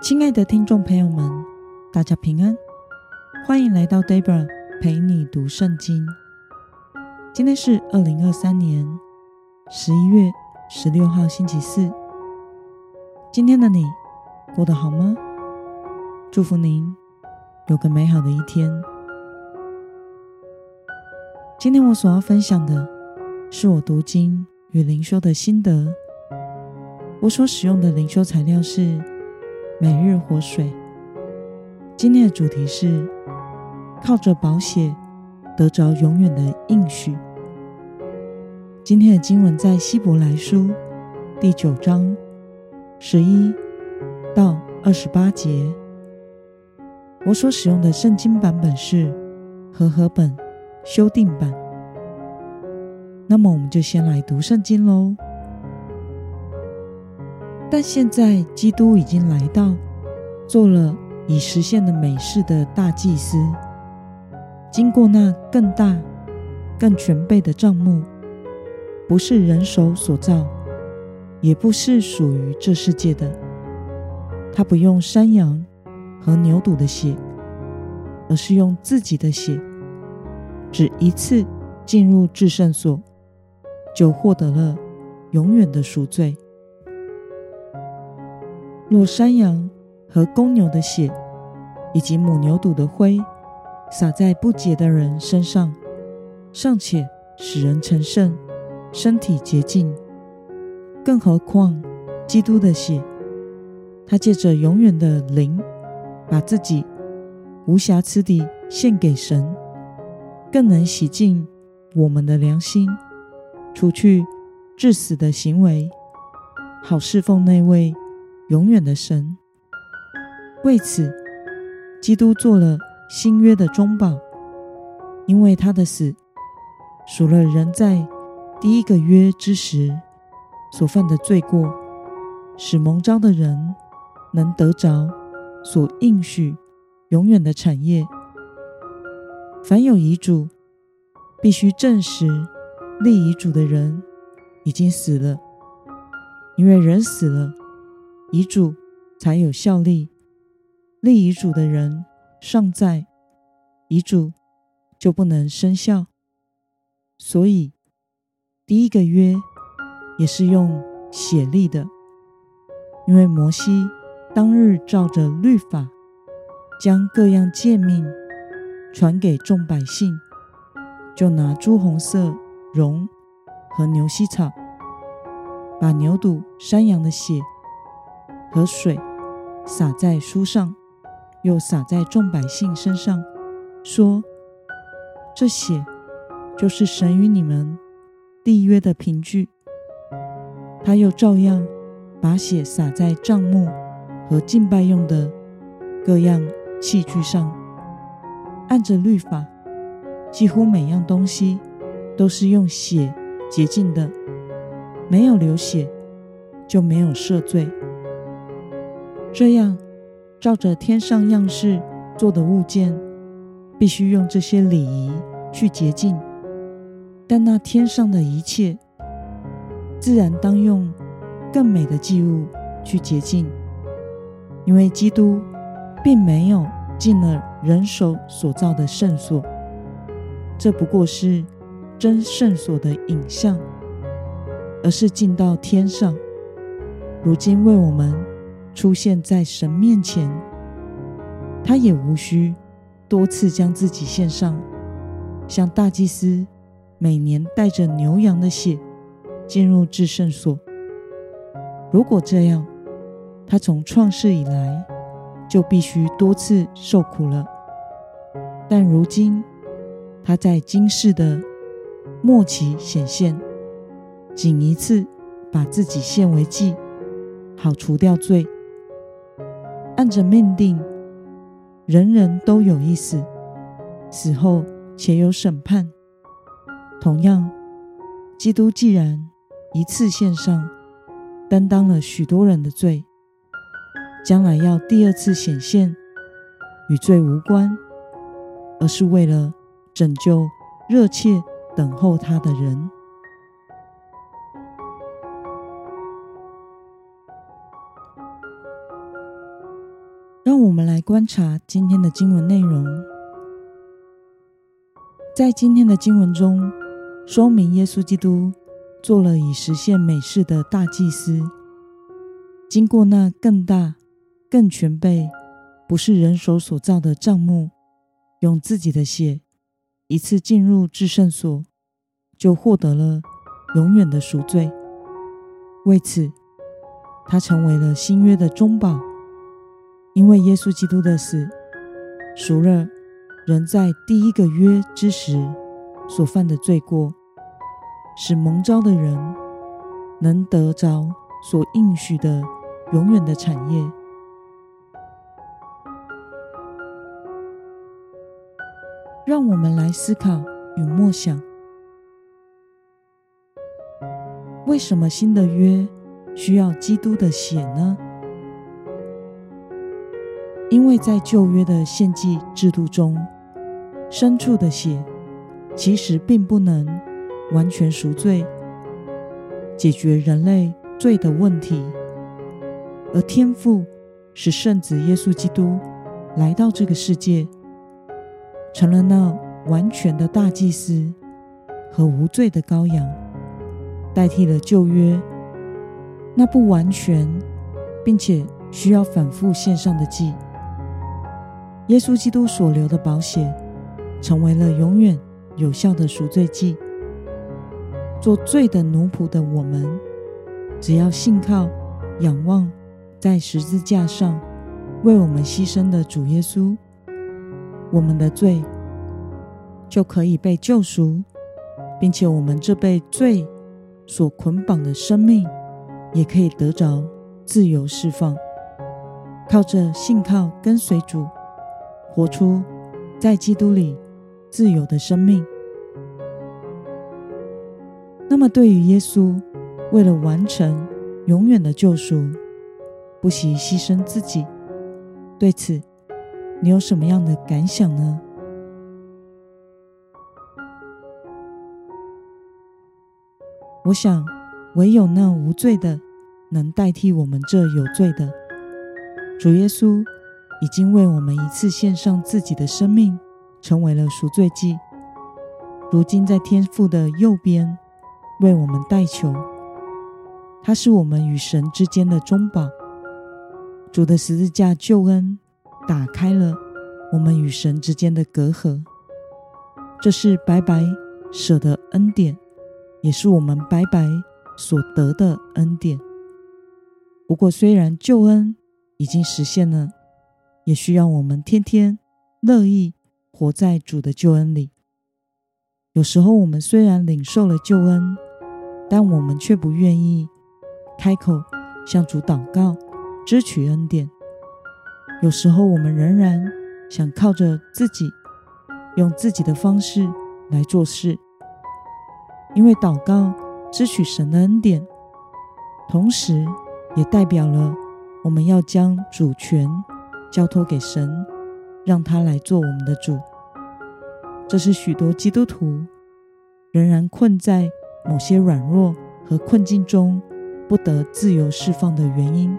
亲爱的听众朋友们，大家平安，欢迎来到 Debra 陪你读圣经。今天是二零二三年十一月十六号，星期四。今天的你过得好吗？祝福您有个美好的一天。今天我所要分享的是我读经与灵修的心得。我所使用的灵修材料是每日活水。今天的主题是靠着宝血得着永远的应许。今天的经文在希伯来书第九章十一到二十八节。我所使用的圣经版本是和合本修订版。那么，我们就先来读圣经喽。但现在，基督已经来到，做了已实现的美事的大祭司，经过那更大、更全备的帐幕，不是人手所造，也不是属于这世界的。他不用山羊和牛犊的血，而是用自己的血，只一次进入至圣所，就获得了永远的赎罪。若山羊和公牛的血，以及母牛肚的灰，洒在不洁的人身上，尚且使人成圣，身体洁净，更何况基督的血，他借着永远的灵，把自己无瑕疵地献给神，更能洗净我们的良心，除去致死的行为，好侍奉那位。永远的神，为此，基督做了新约的中保，因为他的死，赎了人在第一个约之时所犯的罪过，使蒙召的人能得着所应许永远的产业。凡有遗嘱，必须证实立遗嘱的人已经死了，因为人死了。遗嘱才有效力，立遗嘱的人尚在，遗嘱就不能生效。所以，第一个约也是用血立的，因为摩西当日照着律法，将各样诫命传给众百姓，就拿朱红色绒和牛膝草，把牛肚、山羊的血。和水洒在书上，又洒在众百姓身上，说：“这血就是神与你们缔约的凭据。”他又照样把血洒在帐幕和敬拜用的各样器具上。按着律法，几乎每样东西都是用血洁净的，没有流血就没有赦罪。这样，照着天上样式做的物件，必须用这些礼仪去洁净；但那天上的一切，自然当用更美的祭物去洁净，因为基督并没有进了人手所造的圣所，这不过是真圣所的影像，而是进到天上，如今为我们。出现在神面前，他也无需多次将自己献上，像大祭司每年带着牛羊的血进入至圣所。如果这样，他从创世以来就必须多次受苦了。但如今，他在今世的末期显现，仅一次把自己献为祭，好除掉罪。按着命定，人人都有一死，死后且有审判。同样，基督既然一次献上，担当了许多人的罪，将来要第二次显现，与罪无关，而是为了拯救热切等候他的人。我们来观察今天的经文内容。在今天的经文中，说明耶稣基督做了以实现美事的大祭司，经过那更大、更全备，不是人手所造的帐幕，用自己的血一次进入至圣所，就获得了永远的赎罪。为此，他成为了新约的中保。因为耶稣基督的死，赎了人在第一个约之时所犯的罪过，使蒙召的人能得着所应许的永远的产业。让我们来思考与默想：为什么新的约需要基督的血呢？因为在旧约的献祭制度中，牲畜的血其实并不能完全赎罪、解决人类罪的问题，而天父使圣子耶稣基督来到这个世界。成了那完全的大祭司和无罪的羔羊，代替了旧约那不完全并且需要反复献上的祭。耶稣基督所流的宝血，成为了永远有效的赎罪祭。做罪的奴仆的我们，只要信靠、仰望在十字架上为我们牺牲的主耶稣。我们的罪就可以被救赎，并且我们这被罪所捆绑的生命也可以得着自由释放。靠着信靠跟随主，活出在基督里自由的生命。那么，对于耶稣为了完成永远的救赎，不惜牺牲自己，对此，你有什么样的感想呢？我想，唯有那无罪的能代替我们这有罪的。主耶稣已经为我们一次献上自己的生命，成为了赎罪祭。如今在天父的右边为我们代求，他是我们与神之间的中保。主的十字架救恩。打开了我们与神之间的隔阂，这是白白舍的恩典，也是我们白白所得的恩典。不过，虽然救恩已经实现了，也需要我们天天乐意活在主的救恩里。有时候，我们虽然领受了救恩，但我们却不愿意开口向主祷告，支取恩典。有时候，我们仍然想靠着自己，用自己的方式来做事，因为祷告支取神的恩典，同时也代表了我们要将主权交托给神，让他来做我们的主。这是许多基督徒仍然困在某些软弱和困境中，不得自由释放的原因。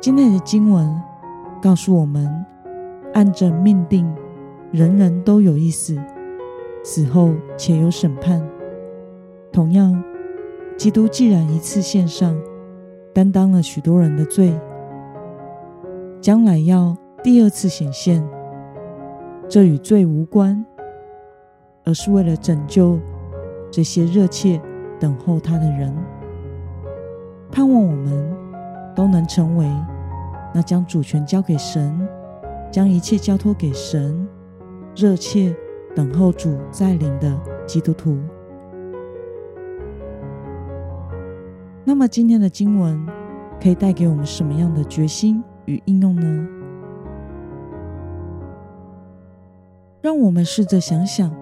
今天的经文告诉我们，按着命定，人人都有一死，死后且有审判。同样，基督既然一次献上，担当了许多人的罪，将来要第二次显现，这与罪无关，而是为了拯救这些热切等候他的人，盼望我们都能成为。那将主权交给神，将一切交托给神，热切等候主再临的基督徒。那么今天的经文可以带给我们什么样的决心与应用呢？让我们试着想想，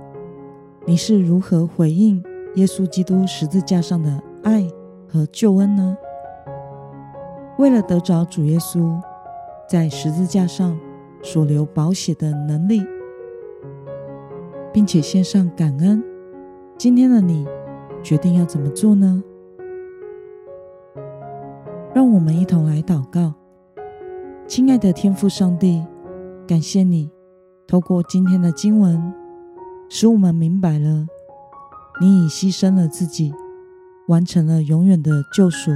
你是如何回应耶稣基督十字架上的爱和救恩呢？为了得着主耶稣在十字架上所流宝血的能力，并且献上感恩，今天的你决定要怎么做呢？让我们一同来祷告，亲爱的天父上帝，感谢你透过今天的经文，使我们明白了你已牺牲了自己，完成了永远的救赎。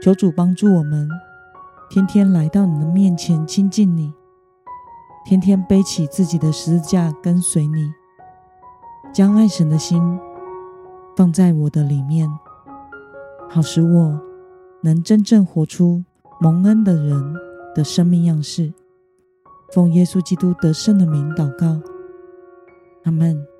求主帮助我们，天天来到你的面前亲近你，天天背起自己的十字架跟随你，将爱神的心放在我的里面，好使我能真正活出蒙恩的人的生命样式。奉耶稣基督得胜的名祷告，阿门。